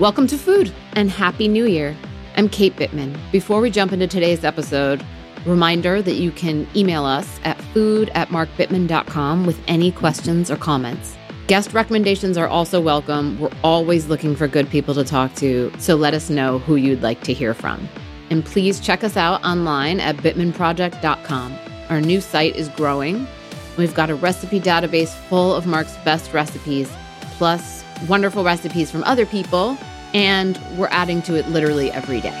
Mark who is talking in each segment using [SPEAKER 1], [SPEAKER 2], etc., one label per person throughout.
[SPEAKER 1] Welcome to Food and Happy New Year. I'm Kate Bittman. Before we jump into today's episode, reminder that you can email us at food at markbittman.com with any questions or comments. Guest recommendations are also welcome. We're always looking for good people to talk to, so let us know who you'd like to hear from. And please check us out online at bittmanproject.com. Our new site is growing. We've got a recipe database full of Mark's best recipes, plus wonderful recipes from other people, and we're adding to it literally every day.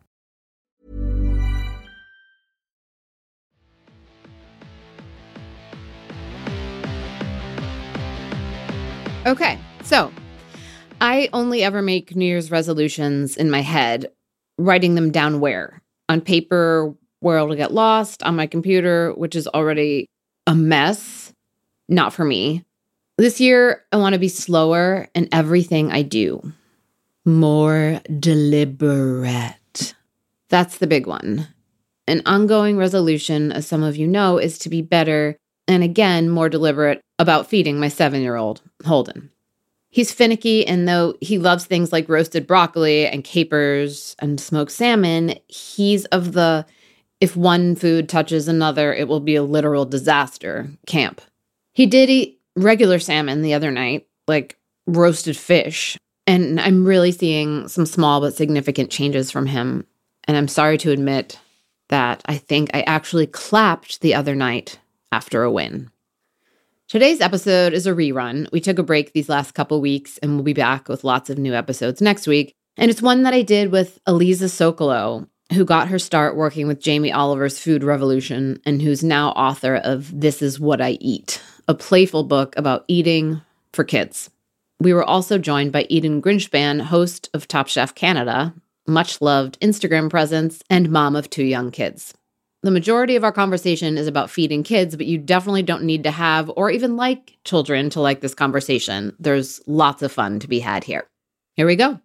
[SPEAKER 1] Okay, so I only ever make New Year's resolutions in my head, writing them down where? On paper, where it'll get lost, on my computer, which is already a mess. Not for me. This year, I want to be slower in everything I do, more deliberate. That's the big one. An ongoing resolution, as some of you know, is to be better and again, more deliberate about feeding my seven year old, Holden. He's finicky, and though he loves things like roasted broccoli and capers and smoked salmon, he's of the if one food touches another, it will be a literal disaster camp. He did eat regular salmon the other night, like roasted fish, and I'm really seeing some small but significant changes from him. And I'm sorry to admit that I think I actually clapped the other night after a win. Today's episode is a rerun. We took a break these last couple weeks and we'll be back with lots of new episodes next week. And it's one that I did with Aliza Sokolow, who got her start working with Jamie Oliver's Food Revolution and who's now author of This Is What I Eat, a playful book about eating for kids. We were also joined by Eden Grinshpan, host of Top Chef Canada, much loved Instagram presence, and mom of two young kids. The majority of our conversation is about feeding kids, but you definitely don't need to have or even like children to like this conversation. There's lots of fun to be had here. Here we go.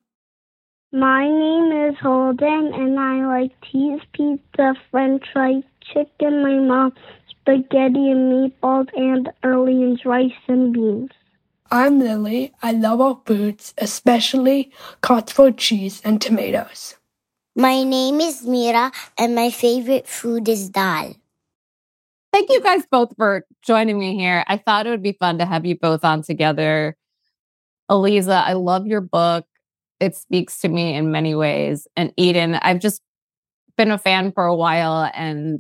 [SPEAKER 2] My name is Holden, and I like cheese pizza, french fries, chicken, my mom, spaghetti and meatballs, and Erlene's rice and beans.
[SPEAKER 3] I'm Lily. I love all foods, especially cottage cheese and tomatoes.
[SPEAKER 4] My name is Meera, and my favorite food is dal.
[SPEAKER 5] Thank you guys both for joining me here. I thought it would be fun to have you both on together. Aliza, I love your book. It speaks to me in many ways. And Eden, I've just been a fan for a while and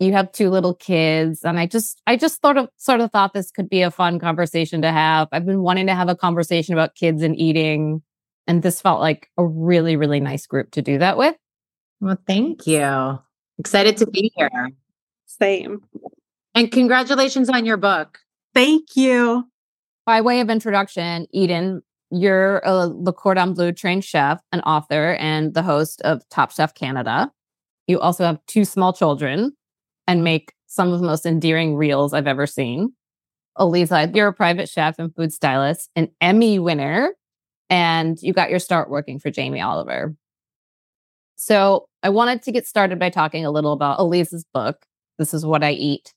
[SPEAKER 5] you have two little kids and I just I just sort of sort of thought this could be a fun conversation to have. I've been wanting to have a conversation about kids and eating and this felt like a really really nice group to do that with.
[SPEAKER 6] Well, thank you. Excited to be here.
[SPEAKER 7] Same.
[SPEAKER 6] And congratulations on your book.
[SPEAKER 7] Thank you.
[SPEAKER 5] By way of introduction, Eden, you're a Le Cordon Bleu trained chef, an author, and the host of Top Chef Canada. You also have two small children and make some of the most endearing reels I've ever seen. Aliza, you're a private chef and food stylist, an Emmy winner, and you got your start working for Jamie Oliver. So I wanted to get started by talking a little about Aliza's book, This is What I Eat,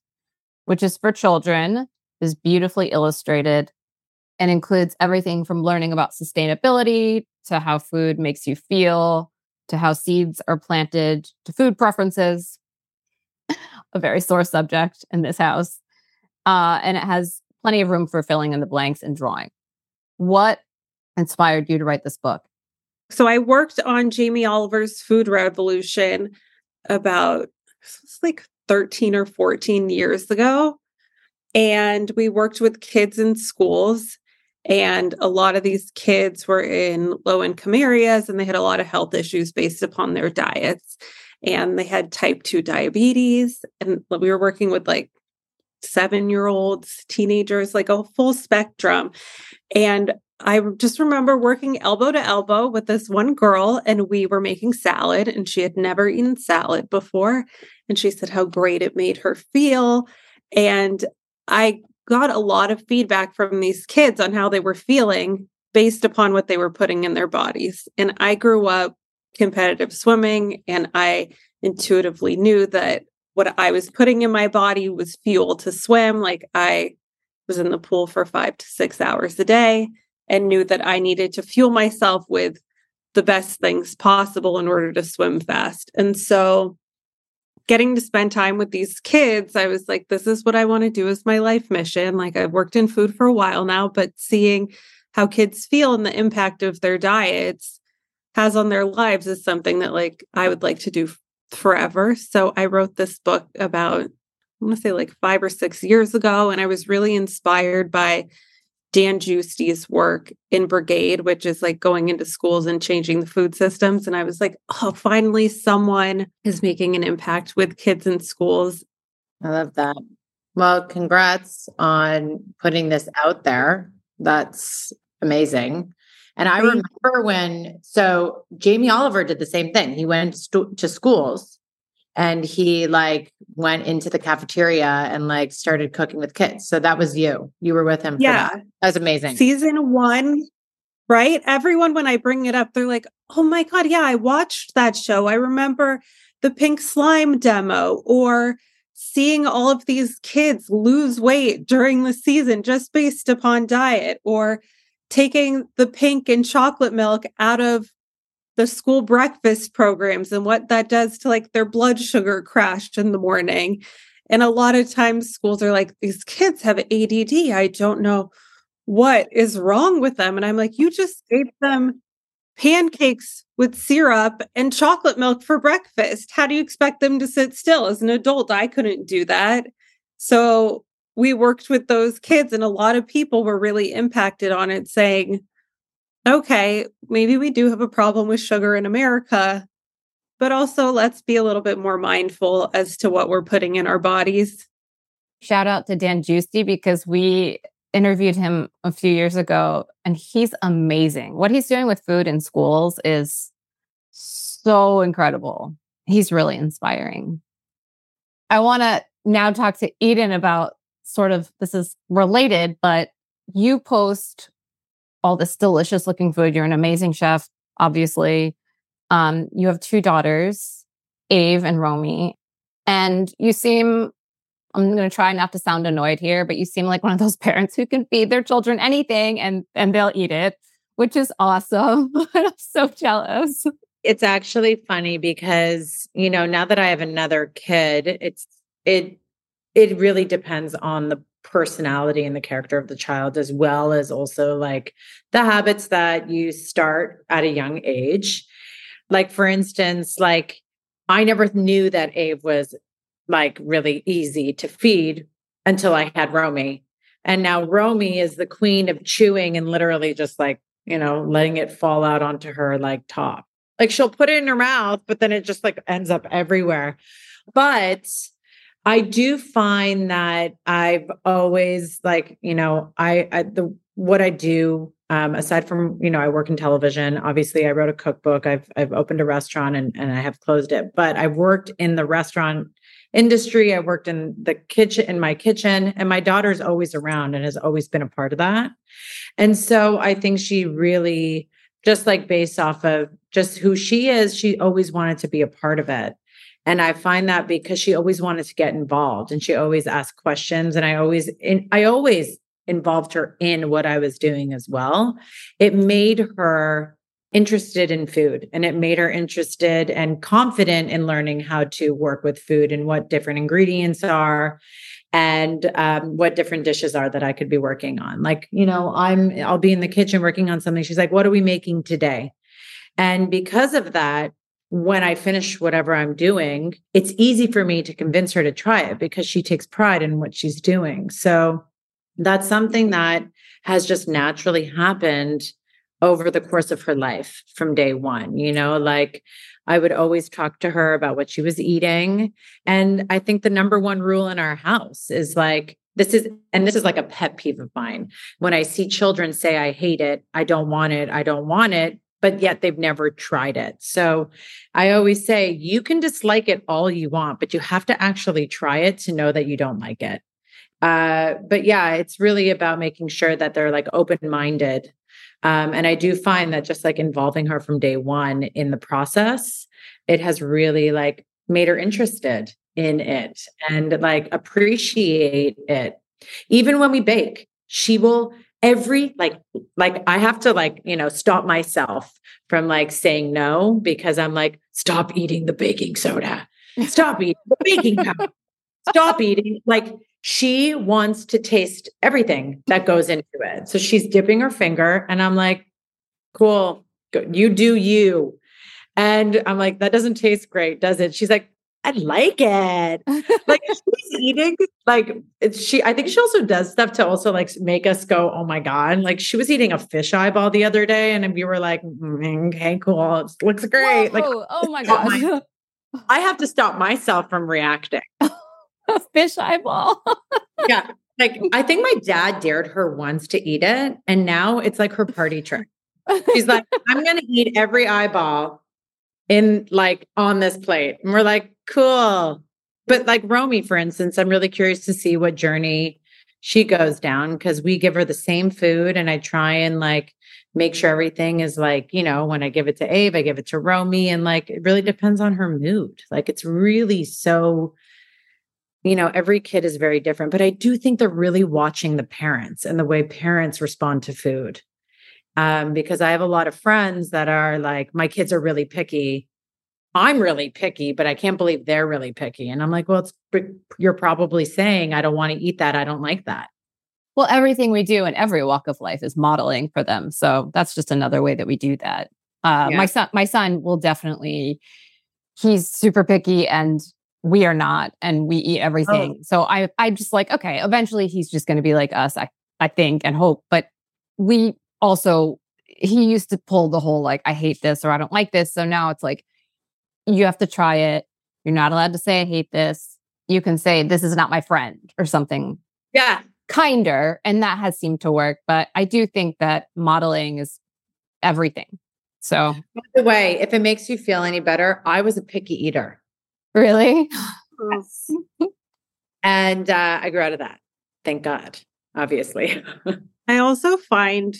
[SPEAKER 5] which is for children, is beautifully illustrated, and includes everything from learning about sustainability to how food makes you feel to how seeds are planted to food preferences. a very sore subject in this house. Uh, and it has plenty of room for filling in the blanks and drawing. What inspired you to write this book?
[SPEAKER 7] So I worked on Jamie Oliver's Food Revolution about like 13 or 14 years ago. And we worked with kids in schools. And a lot of these kids were in low income areas and they had a lot of health issues based upon their diets. And they had type 2 diabetes. And we were working with like seven year olds, teenagers, like a full spectrum. And I just remember working elbow to elbow with this one girl, and we were making salad, and she had never eaten salad before. And she said how great it made her feel. And I got a lot of feedback from these kids on how they were feeling based upon what they were putting in their bodies. And I grew up competitive swimming, and I intuitively knew that what I was putting in my body was fuel to swim. Like I was in the pool for five to six hours a day and knew that I needed to fuel myself with the best things possible in order to swim fast. And so getting to spend time with these kids, I was like, this is what I want to do as my life mission. Like I've worked in food for a while now, but seeing how kids feel and the impact of their diets has on their lives is something that like I would like to do forever. So I wrote this book about, I want to say like five or six years ago. And I was really inspired by Dan Giusti's work in Brigaid, which is like going into schools and changing the food systems. And I was like, oh, finally, someone is making an impact with kids in schools.
[SPEAKER 6] I love that. Well, congrats on putting this out there. That's amazing. And I remember when, so Jamie Oliver did the same thing. He went to schools and he like went into the cafeteria and like started cooking with kids. So that was you. You were with him.
[SPEAKER 7] Yeah.
[SPEAKER 6] That. that was amazing.
[SPEAKER 7] Season one, right? Everyone, when I bring it up, they're like, oh my God, yeah, I watched that show. I remember the pink slime demo or seeing all of these kids lose weight during the season just based upon diet or taking the pink and chocolate milk out of the school breakfast programs and what that does to like their blood sugar crash in the morning. And a lot of times schools are like, these kids have ADD. I don't know what is wrong with them. And I'm like, you just gave them pancakes with syrup and chocolate milk for breakfast. How do you expect them to sit still? As an adult, I couldn't do that. So we worked with those kids, and a lot of people were really impacted on it, saying, okay, maybe we do have a problem with sugar in America, but also let's be a little bit more mindful as to what we're putting in our bodies.
[SPEAKER 5] Shout out to Dan Giusti because we interviewed him a few years ago and he's amazing. What he's doing with food in schools is so incredible. He's really inspiring. I want to now talk to Eden about sort of this is related, but you post all this delicious looking food. You're an amazing chef, obviously. Um, you have two daughters, Ayv and Romy, and you seem I'm going to try not to sound annoyed here, but you seem like one of those parents who can feed their children anything and and they'll eat it, which is awesome. I'm so jealous.
[SPEAKER 6] It's actually funny because, you know, now that I have another kid, it's it it really depends on the personality and the character of the child as well as also like the habits that you start at a young age. Like for instance like i never knew that Ayv was like really easy to feed until i had romy. And now romy is the queen of chewing and literally just like you know letting it fall out onto her like top. Like she'll put it in her mouth but then it just like ends up everywhere. But I do find that I've always like, you know, I, I the what I do um, aside from you know I work in television. Obviously, I wrote a cookbook. I've I've opened a restaurant and and I have closed it. But I've worked in the restaurant industry. I worked in the kitchen, in my kitchen, and my daughter's always around and has always been a part of that. And so I think she really, just like based off of just who she is, she always wanted to be a part of it. And I find that because she always wanted to get involved and she always asked questions. And I always, I always involved her in what I was doing as well. It made her interested in food and it made her interested and confident in learning how to work with food and what different ingredients are and um, what different dishes are that I could be working on. Like, you know, I'm, I'll be in the kitchen working on something. She's like, what are we making today? And because of that, when I finish whatever I'm doing, it's easy for me to convince her to try it because she takes pride in what she's doing. So that's something that has just naturally happened over the course of her life from day one. You know, like I would always talk to her about what she was eating. And I think the number one rule in our house is like, this is, and this is like a pet peeve of mine. When I see children say, I hate it, I don't want it, I don't want it, but yet they've never tried it. So I always say, you can dislike it all you want, but you have to actually try it to know that you don't like it. Uh, but yeah, it's really about making sure that they're like open minded um, and I do find that just like involving her from day one in the process, it has really like made her interested in it and like appreciate it. Even when we bake, she will every like like I have to like, you know, stop myself from like saying no because I'm like, stop eating the baking soda. Stop eating the baking powder. Stop eating. Like she wants to taste everything that goes into it. So she's dipping her finger, and I'm like, cool, you do you. And I'm like, that doesn't taste great, does it? She's like, I like it. like she's eating, like she, I think she also does stuff to also like make us go, oh my God. Like she was eating a fish eyeball the other day, and we were like, mm, okay, cool. It looks great. Whoa, like,
[SPEAKER 5] oh my God.
[SPEAKER 6] I have to stop myself from reacting
[SPEAKER 5] a fish eyeball.
[SPEAKER 6] yeah. Like I think my dad dared her once to eat it. And now it's like her party trick. She's like, I'm gonna eat every eyeball in like on this plate. And we're like, cool. But like Romy, for instance, I'm really curious to see what journey she goes down because we give her the same food and I try and like make sure everything is like, you know, when I give it to Ayv, I give it to Romy. And like it really depends on her mood. Like it's really so you know, every kid is very different, but I do think they're really watching the parents and the way parents respond to food. Um, because I have a lot of friends that are like, my kids are really picky. I'm really picky, but I can't believe they're really picky. And I'm like, well, it's you're probably saying, I don't want to eat that. I don't like that.
[SPEAKER 5] Well, everything we do in every walk of life is modeling for them. So that's just another way that we do that. Uh, yeah. My son, my son will definitely. He's super picky, and we are not and we eat everything. Oh. So I I just like, okay, eventually he's just going to be like us, I I think and hope, but we also he used to pull the whole like I hate this or I don't like this. So now it's like you have to try it. You're not allowed to say I hate this. You can say this is not my friend or something.
[SPEAKER 6] Yeah.
[SPEAKER 5] Kinder and that has seemed to work, but I do think that modeling is everything. So,
[SPEAKER 6] by the way, if it makes you feel any better, I was a picky eater.
[SPEAKER 5] Really?
[SPEAKER 6] Yes. and uh, I grew out of that. Thank God, obviously.
[SPEAKER 7] I also find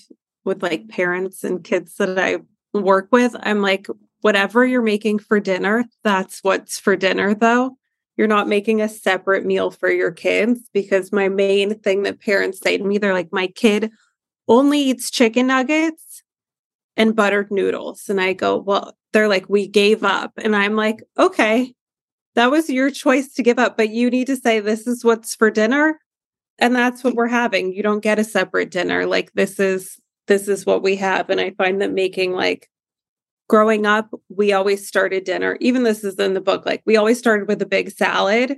[SPEAKER 7] with like parents and kids that I work with, I'm like, whatever you're making for dinner, that's what's for dinner, though. You're not making a separate meal for your kids because my main thing that parents say to me, they're like, my kid only eats chicken nuggets and buttered noodles. And I go, well, they're like, we gave up. And I'm like, okay, that was your choice to give up, but you need to say, this is what's for dinner. And that's what we're having. You don't get a separate dinner. Like this is, this is what we have. And I find that making like growing up, we always started dinner. Even this is in the book. Like we always started with a big salad.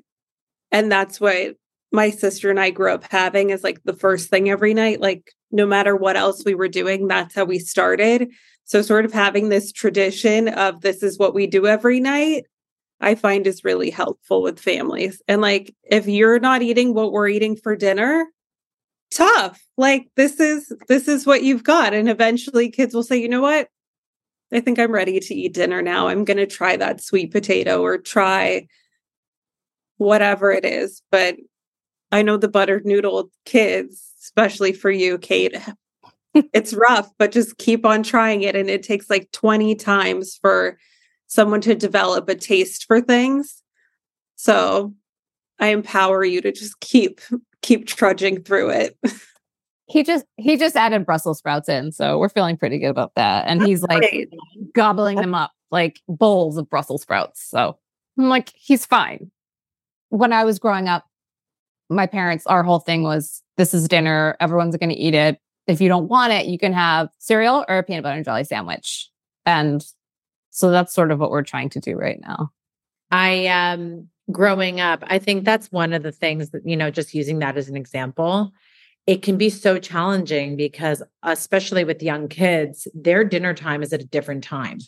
[SPEAKER 7] And that's what my sister and I grew up having is like the first thing every night. Like no matter what else we were doing, that's how we started. So, sort of having this tradition of this is what we do every night I find is really helpful with families. And like, if you're not eating what we're eating for dinner, tough. Like, this is this is what you've got. And eventually kids will say, you know what? I think I'm ready to eat dinner now. I'm going to try that sweet potato or try whatever it is. But I know the buttered noodle kids, especially for you, Kate, it's rough, but just keep on trying it. And it takes like 20 times for someone to develop a taste for things. So I empower you to just keep keep trudging through it.
[SPEAKER 5] He just he just added Brussels sprouts in, so we're feeling pretty good about that. And he's like gobbling them up like bowls of Brussels sprouts. So I'm like, he's fine. When I was growing up, my parents, our whole thing was this is dinner, everyone's gonna eat it. If you don't want it, you can have cereal or a peanut butter and jelly sandwich. And so that's sort of what we're trying to do right now.
[SPEAKER 6] I um growing up, I think that's one of the things that, you know, just using that as an example, it can be so challenging because especially with young kids, their dinner time is at a different time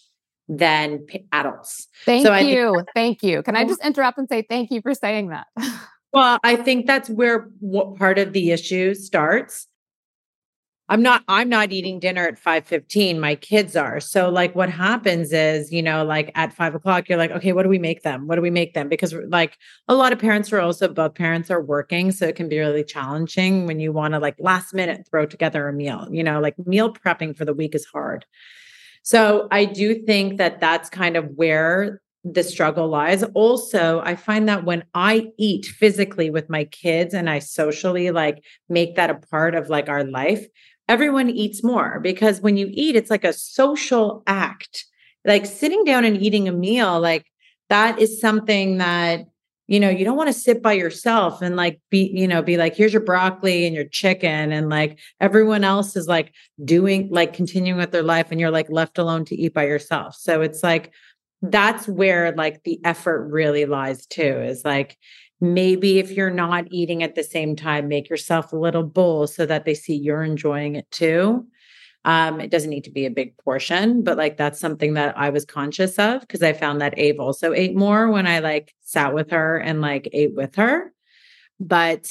[SPEAKER 6] than adults.
[SPEAKER 5] Thank
[SPEAKER 6] So
[SPEAKER 5] you. Thank you. Can I oh. just interrupt and say thank you for saying that?
[SPEAKER 6] Well, I think that's where what part of the issue starts. I'm not I'm not eating dinner at 5:15. My kids are. So like what happens is, you know, like at five o'clock, you're like, okay, what do we make them? What do we make them? Because like a lot of parents are also both parents are working. So it can be really challenging when you want to like last minute throw together a meal. You know, like meal prepping for the week is hard. So I do think that that's kind of where the struggle lies. Also, I find that when I eat physically with my kids and I socially like make that a part of like our life, everyone eats more because when you eat, it's like a social act. Like sitting down and eating a meal, like that is something that you know you don't want to sit by yourself and like be you know be like here's your broccoli and your chicken and like everyone else is like doing like continuing with their life and you're like left alone to eat by yourself so it's like that's where like the effort really lies too is like maybe if you're not eating at the same time make yourself a little bowl so that they see you're enjoying it too. Um it doesn't need to be a big portion but like that's something that i was conscious of because i found that Ayv also ate more when i like sat with her and like ate with her. But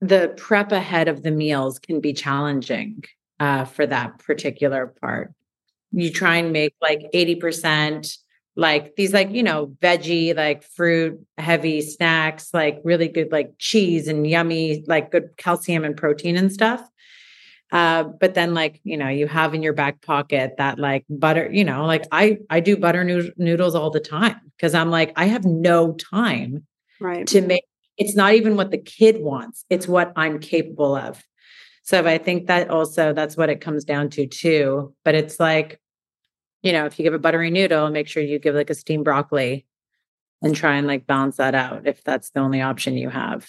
[SPEAKER 6] the prep ahead of the meals can be challenging uh for that particular part. You try and make like 80% like these like you know veggie like fruit heavy snacks like really good like cheese and yummy like good calcium and protein and stuff uh but then like you know you have in your back pocket that like butter you know like i i do butter noo- noodles all the time because i'm like i have no time
[SPEAKER 7] Right.
[SPEAKER 6] to make it's not even what the kid wants it's what i'm capable of so i think that also that's what it comes down to too but it's like you know if you give a buttery noodle make sure you give like a steamed broccoli and try and like balance that out if that's the only option you have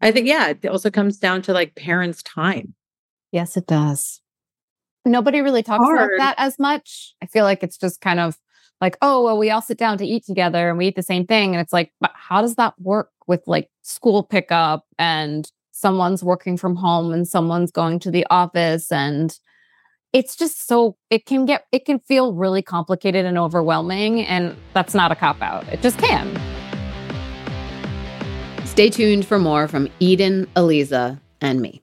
[SPEAKER 6] i think yeah it also comes down to like parents time
[SPEAKER 5] Yes, it does. Nobody really talks about that as much. I feel like it's just kind of like, oh, well, we all sit down to eat together and we eat the same thing. And it's like, but how does that work with like school pickup and someone's working from home and someone's going to the office? And it's just so, it can get, it can feel really complicated and overwhelming. And that's not a cop out. It just can.
[SPEAKER 1] Stay tuned for more from Eden, Aliza, and me.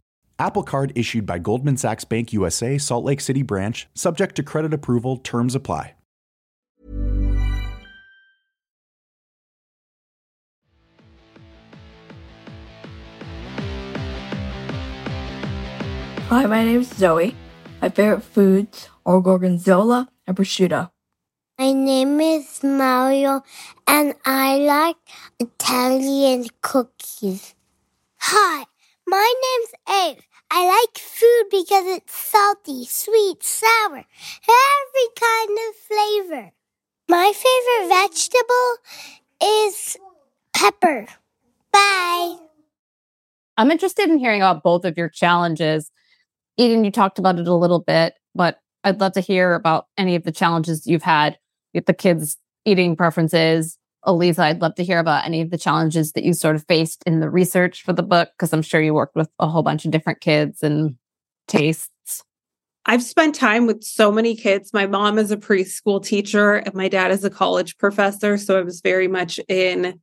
[SPEAKER 8] Apple Card issued by Goldman Sachs Bank USA, Salt Lake City branch, subject to credit approval, terms apply.
[SPEAKER 3] Hi, my name is Zoe. My favorite foods are gorgonzola and prosciutto.
[SPEAKER 4] My name is Mario, and I like Italian cookies. Hi, my name's Eve. I like food because it's salty, sweet, sour, every kind of flavor. My favorite vegetable is pepper. Bye.
[SPEAKER 5] I'm interested in hearing about both of your challenges. Eden, you talked about it a little bit, but I'd love to hear about any of the challenges you've had with the kids' eating preferences. Aliza, I'd love to hear about any of the challenges that you sort of faced in the research for the book, because I'm sure you worked with a whole bunch of different kids and tastes.
[SPEAKER 7] I've spent time with so many kids. My mom is a preschool teacher and my dad is a college professor. So I was very much in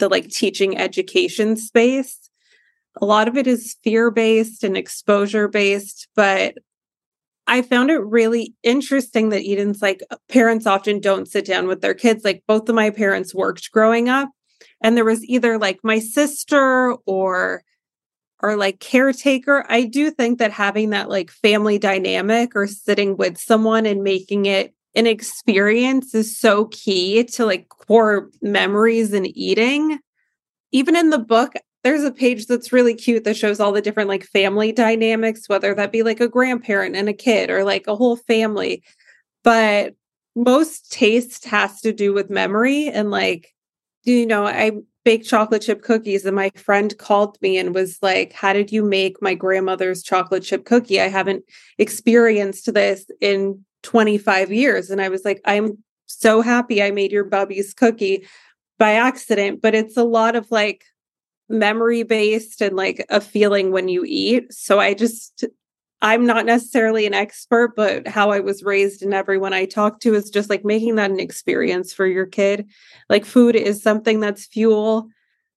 [SPEAKER 7] the like teaching education space. A lot of it is fear based and exposure based, but I found it really interesting that Eden's like parents often don't sit down with their kids. Like both of my parents worked growing up, and there was either like my sister or or like caretaker. I do think that having that like family dynamic or sitting with someone and making it an experience is so key to like core memories and eating. Even in the book, there's a page that's really cute that shows all the different like family dynamics, whether that be like a grandparent and a kid or like a whole family. But most taste has to do with memory and like, you know, I baked chocolate chip cookies and my friend called me and was like, How did you make my grandmother's chocolate chip cookie? I haven't experienced this in 25 years. And I was like, I'm so happy I made your Bubby's cookie by accident, but it's a lot of like memory based and like a feeling when you eat. So I just, I'm not necessarily an expert, but how I was raised and everyone I talk to is just like making that an experience for your kid. Like food is something that's fuel,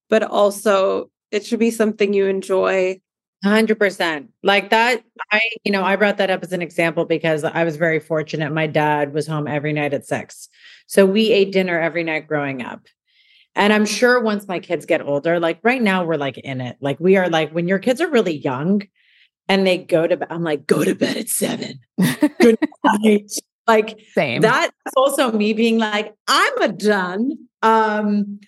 [SPEAKER 7] but also it should be something you enjoy.
[SPEAKER 6] 100%. Like that, I, you know, I brought that up as an example because I was very fortunate. My dad was home every night at six. So we ate dinner every night growing up. And I'm sure once my kids get older, like right now, we're like in it. Like we are like when your kids are really young and they go to bed, I'm like, go to bed at seven. Good night. Like
[SPEAKER 5] same.
[SPEAKER 6] That's also me being like, I'm a done. Um,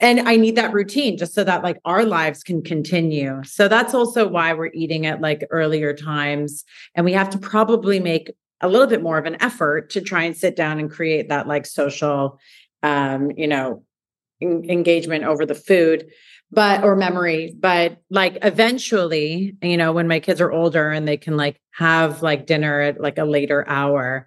[SPEAKER 6] and I need that routine just so that like our lives can continue. So that's also why we're eating at like earlier times. And we have to probably make a little bit more of an effort to try and sit down and create that like social um, you know, engagement over the food but or memory but like eventually you know when my kids are older and they can like have like dinner at like a later hour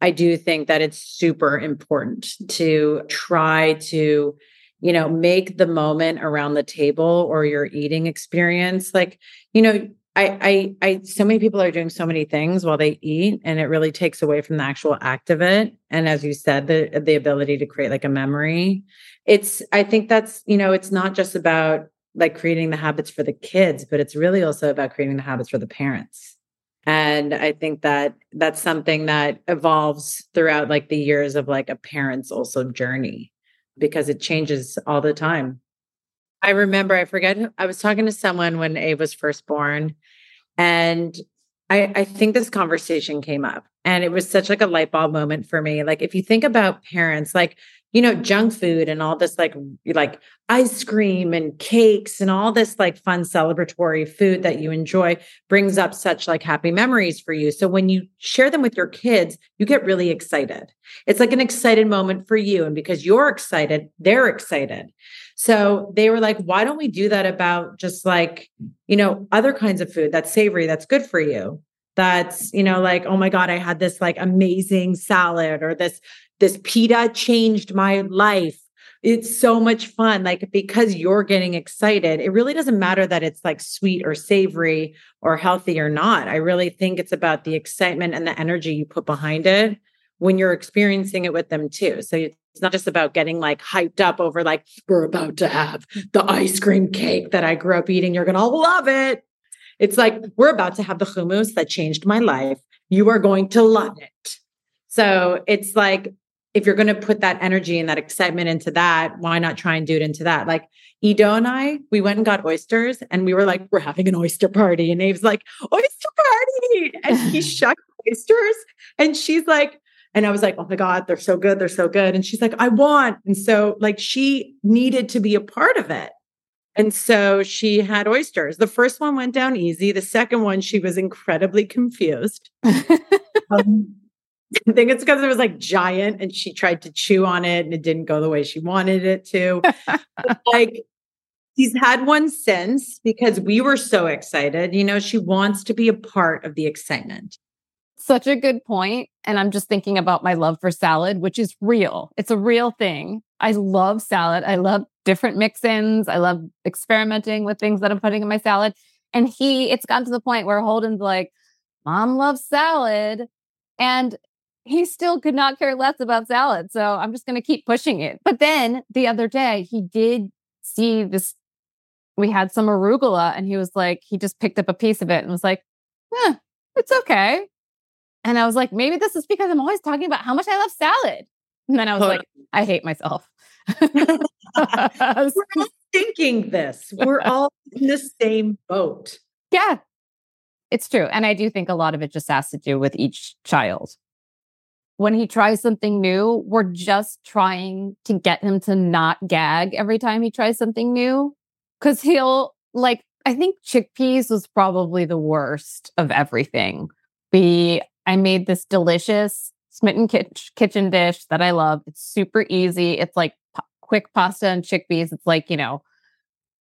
[SPEAKER 6] i do think that it's super important to try to you know make the moment around the table or your eating experience like you know I, I, I, so many people are doing so many things while they eat, and it really takes away from the actual act of it. And as you said, the the ability to create like a memory. It's, I think that's, you know, it's not just about like creating the habits for the kids, but it's really also about creating the habits for the parents. And I think that that's something that evolves throughout like the years of like a parent's also journey because it changes all the time. I remember, I forget, I was talking to someone when Ayv was first born, and I, I think this conversation came up, and it was such like a light bulb moment for me. Like, if you think about parents, like you know, junk food and all this like like ice cream and cakes and all this like fun celebratory food that you enjoy brings up such like happy memories for you. So when you share them with your kids, you get really excited. It's like an excited moment for you and because you're excited, they're excited. So they were like, why don't we do that about just like, you know, other kinds of food that's savory, that's good for you? That's, you know, like, oh my God, I had this like amazing salad or this, this pita changed my life. It's so much fun. Like, because you're getting excited, it really doesn't matter that it's like sweet or savory or healthy or not. I really think it's about the excitement and the energy you put behind it when you're experiencing it with them too. So it's not just about getting like hyped up over like, we're about to have the ice cream cake that I grew up eating. You're going to love it. It's like, we're about to have the hummus that changed my life. You are going to love it. So it's like, if you're going to put that energy and that excitement into that, why not try and do it into that? Like Ido and I, we went and got oysters and we were like, we're having an oyster party. And Ayv's like, oyster party. And he shut oysters. And she's like, and I was like, oh my God, they're so good. They're so good. And she's like, I want. And so, like, she needed to be a part of it. And so she had oysters. The first one went down easy. The second one, she was incredibly confused. um, I think it's because it was like giant and she tried to chew on it and it didn't go the way she wanted it to. like she's had one since because we were so excited. You know, she wants to be a part of the excitement.
[SPEAKER 5] Such a good point. And I'm just thinking about my love for salad, which is real. It's a real thing. I love salad. I love different mix ins. I love experimenting with things that I'm putting in my salad. And he, it's gotten to the point where Holden's like, Mom loves salad. And he still could not care less about salad. So I'm just going to keep pushing it. But then the other day, he did see this. We had some arugula, and he was like, he just picked up a piece of it and was like, eh, it's okay. And I was like, maybe this is because I'm always talking about how much I love salad. And then I was like, I hate myself.
[SPEAKER 6] We're all thinking this. We're all in the same boat.
[SPEAKER 5] Yeah, it's true. And I do think a lot of it just has to do with each child when he tries something new, we're just trying to get him to not gag every time he tries something new. Cause he'll like, I think chickpeas was probably the worst of everything. We, I made this delicious smitten kitch, kitchen dish that I love. It's super easy. It's like p- quick pasta and chickpeas. It's like, you know,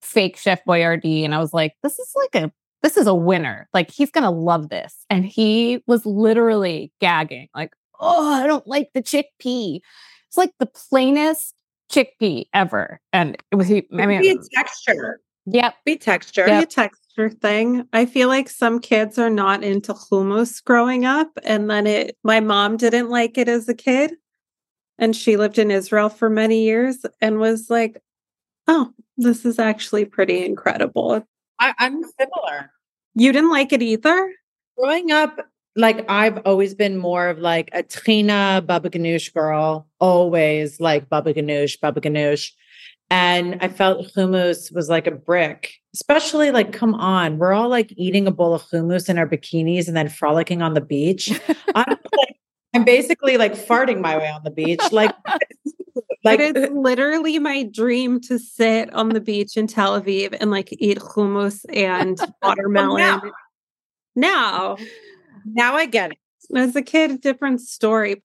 [SPEAKER 5] fake Chef Boyardee. And I was like, this is like a this is a winner. Like he's going to love this. And he was literally gagging, like, oh, I don't like the chickpea. It's like the plainest chickpea ever. And it was, I mean,
[SPEAKER 6] be a texture.
[SPEAKER 5] Yep.
[SPEAKER 6] Be texture.
[SPEAKER 7] Be a texture thing. I feel like some kids are not into hummus growing up. And then it, my mom didn't like it as a kid. And she lived in Israel for many years and was like, oh, this is actually pretty incredible.
[SPEAKER 6] I, I'm similar.
[SPEAKER 7] You didn't like it either?
[SPEAKER 6] Growing up, like I've always been more of like a Trina Baba Ganoush girl, always like Baba Ganoush, Baba Ganoush. And I felt hummus was like a brick, especially like, come on, we're all like eating a bowl of hummus in our bikinis and then frolicking on the beach. I'm, like, I'm basically like farting my way on the beach. Like,
[SPEAKER 7] like it's literally uh, my dream to sit on the beach in Tel Aviv and like eat hummus and watermelon.
[SPEAKER 6] now,
[SPEAKER 7] now
[SPEAKER 6] now I get it.
[SPEAKER 7] As a kid, different story.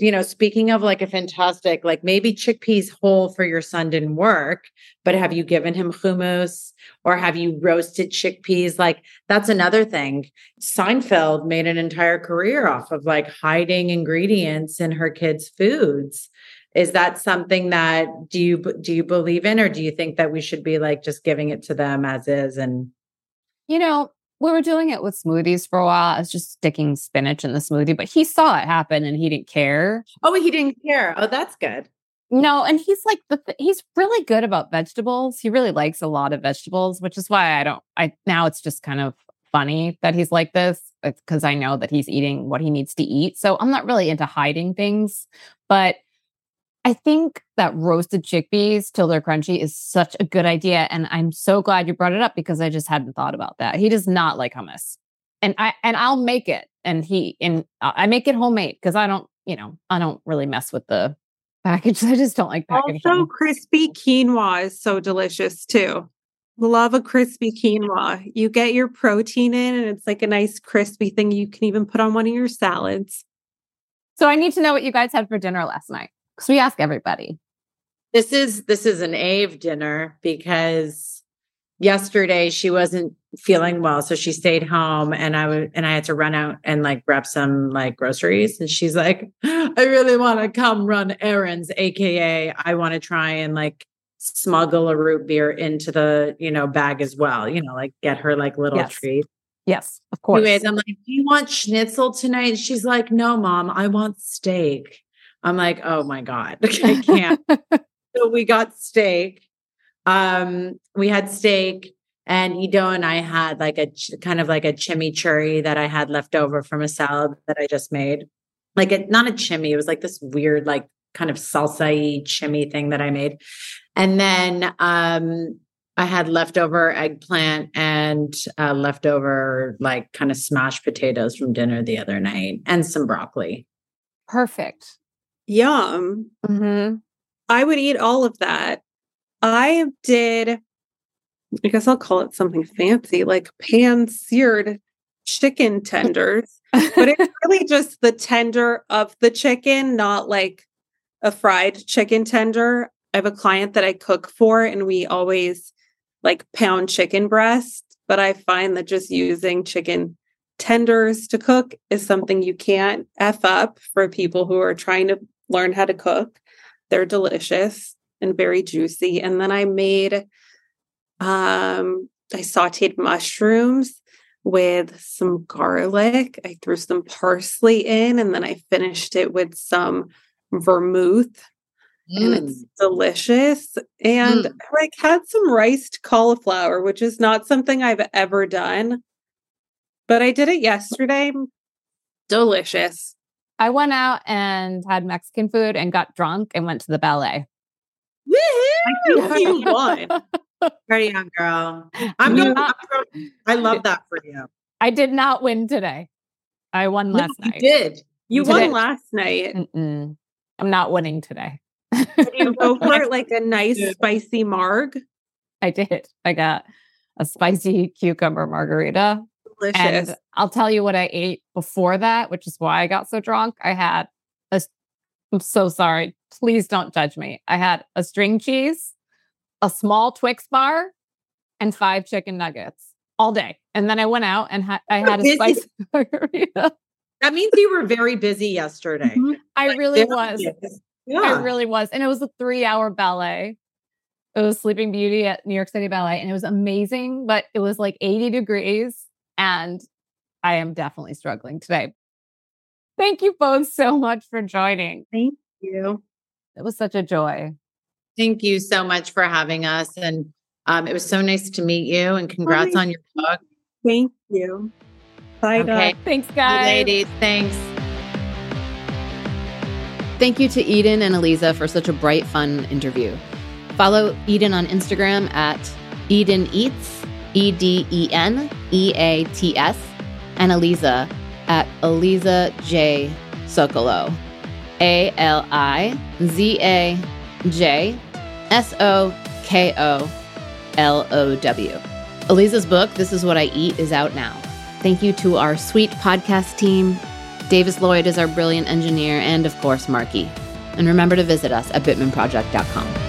[SPEAKER 6] You know, speaking of like a fantastic, like maybe chickpeas whole for your son didn't work, but have you given him hummus or have you roasted chickpeas? Like that's another thing. Seinfeld made an entire career off of like hiding ingredients in her kids' foods. Is that something that do you do you believe in, or do you think that we should be like just giving it to them as is and
[SPEAKER 5] you know, we were doing it with smoothies for a while. I was just sticking spinach in the smoothie, but he saw it happen and he didn't care.
[SPEAKER 6] Oh, he didn't care. Oh, that's good.
[SPEAKER 5] No, and he's like the th- he's really good about vegetables. He really likes a lot of vegetables, which is why I don't I now it's just kind of funny that he's like this because I know that he's eating what he needs to eat. So I'm not really into hiding things, but I think that roasted chickpeas till they're crunchy is such a good idea. And I'm so glad you brought it up because I just hadn't thought about that. He does not like hummus. And I and I'll make it. And he and I make it homemade because I don't, you know, I don't really mess with the package. I just don't like packaging.
[SPEAKER 7] Also, crispy quinoa is so delicious too. Love a crispy quinoa. You get your protein in, and it's like a nice crispy thing you can even put on one of your salads.
[SPEAKER 5] So I need to know what you guys had for dinner last night because we ask everybody.
[SPEAKER 6] This is this is an Ayv dinner because yesterday she wasn't feeling well, so she stayed home, and I would and I had to run out and like grab some like groceries, and she's like, "I really want to come run errands," aka I want to try and like smuggle a root beer into the you know bag as well, you know, like get her like little
[SPEAKER 5] Yes.
[SPEAKER 6] treat.
[SPEAKER 5] Yes, of course.
[SPEAKER 6] Anyways, I'm like, do you want schnitzel tonight? She's like, no, mom, I want steak. I'm like, oh my God, I can't. so we got steak. Um, we had steak, and Ido and I had like a ch- kind of like a chimichurri that I had left over from a salad that I just made. like a not a chimney. It was like this weird, like kind of salsa chimney thing that I made. And then um I had leftover eggplant and uh, leftover like kind of smashed potatoes from dinner the other night and some broccoli.
[SPEAKER 5] Perfect.
[SPEAKER 7] Yum.
[SPEAKER 5] Mm-hmm.
[SPEAKER 7] I would eat all of that. I did, I guess I'll call it something fancy, like pan seared chicken tenders, but it's really just the tender of the chicken, not like a fried chicken tender. I have a client that I cook for, and we always like pound chicken breast, but I find that just using chicken tenders to cook is something you can't F up for people who are trying to learn how to cook. They're delicious and very juicy. And then I made um I sauteed mushrooms with some garlic. I threw some parsley in and then I finished it with some vermouth and it's delicious. And
[SPEAKER 6] Mm.
[SPEAKER 7] I like had some riced cauliflower, which is not something I've ever done, but I did it yesterday. Delicious.
[SPEAKER 5] I went out and had Mexican food and got drunk and went to the ballet.
[SPEAKER 7] Woo! You won.
[SPEAKER 6] Party on, girl. I'm
[SPEAKER 5] You-
[SPEAKER 6] going. I'm I love that for you.
[SPEAKER 5] I did not win today. I won
[SPEAKER 6] No,
[SPEAKER 5] last
[SPEAKER 6] you
[SPEAKER 5] night.
[SPEAKER 6] did.
[SPEAKER 7] You
[SPEAKER 5] Today-
[SPEAKER 7] won last night.
[SPEAKER 5] Mm-mm. I'm not winning today.
[SPEAKER 7] Did you go for like a nice spicy marg?
[SPEAKER 5] I did. I got a spicy cucumber margarita.
[SPEAKER 7] Delicious.
[SPEAKER 5] And I'll tell you what I ate before that, which is why I got so drunk. I had a, I'm so sorry. Please don't judge me. I had a string cheese, a small Twix bar, and five chicken nuggets all day. And then I went out and ha- I had a spicy margarita.
[SPEAKER 6] That means you were very busy yesterday. Mm-hmm.
[SPEAKER 5] I
[SPEAKER 6] Like,
[SPEAKER 5] really was.
[SPEAKER 6] busy.
[SPEAKER 5] I really was. And it was a three hour ballet. It was Sleeping Beauty at New York City Ballet. And it was amazing, but it was like 80 degrees. And I am definitely struggling today. Thank you both so much for joining.
[SPEAKER 7] Thank you.
[SPEAKER 5] It was such a joy.
[SPEAKER 6] Thank you so much for having us. And um, it was so nice to meet you. And congrats
[SPEAKER 7] Bye.
[SPEAKER 6] on your book.
[SPEAKER 7] Thank you. Bye,
[SPEAKER 6] Okay.
[SPEAKER 7] guys.
[SPEAKER 5] Thanks,
[SPEAKER 6] Bye,
[SPEAKER 5] guys.
[SPEAKER 6] ladies. Thanks.
[SPEAKER 1] Thank you to Eden and Aliza for such a bright, fun interview. Follow Eden on Instagram at Eden Eats, E D E N E A T S, and Aliza at Aliza J Sokolow, A L I Z A J S O K O L O W. Aliza's book, This Is What I Eat, is out now. Thank you to our sweet podcast team. Davis Lloyd is our brilliant engineer, and of course, Marky. And remember to visit us at bittmanproject.com.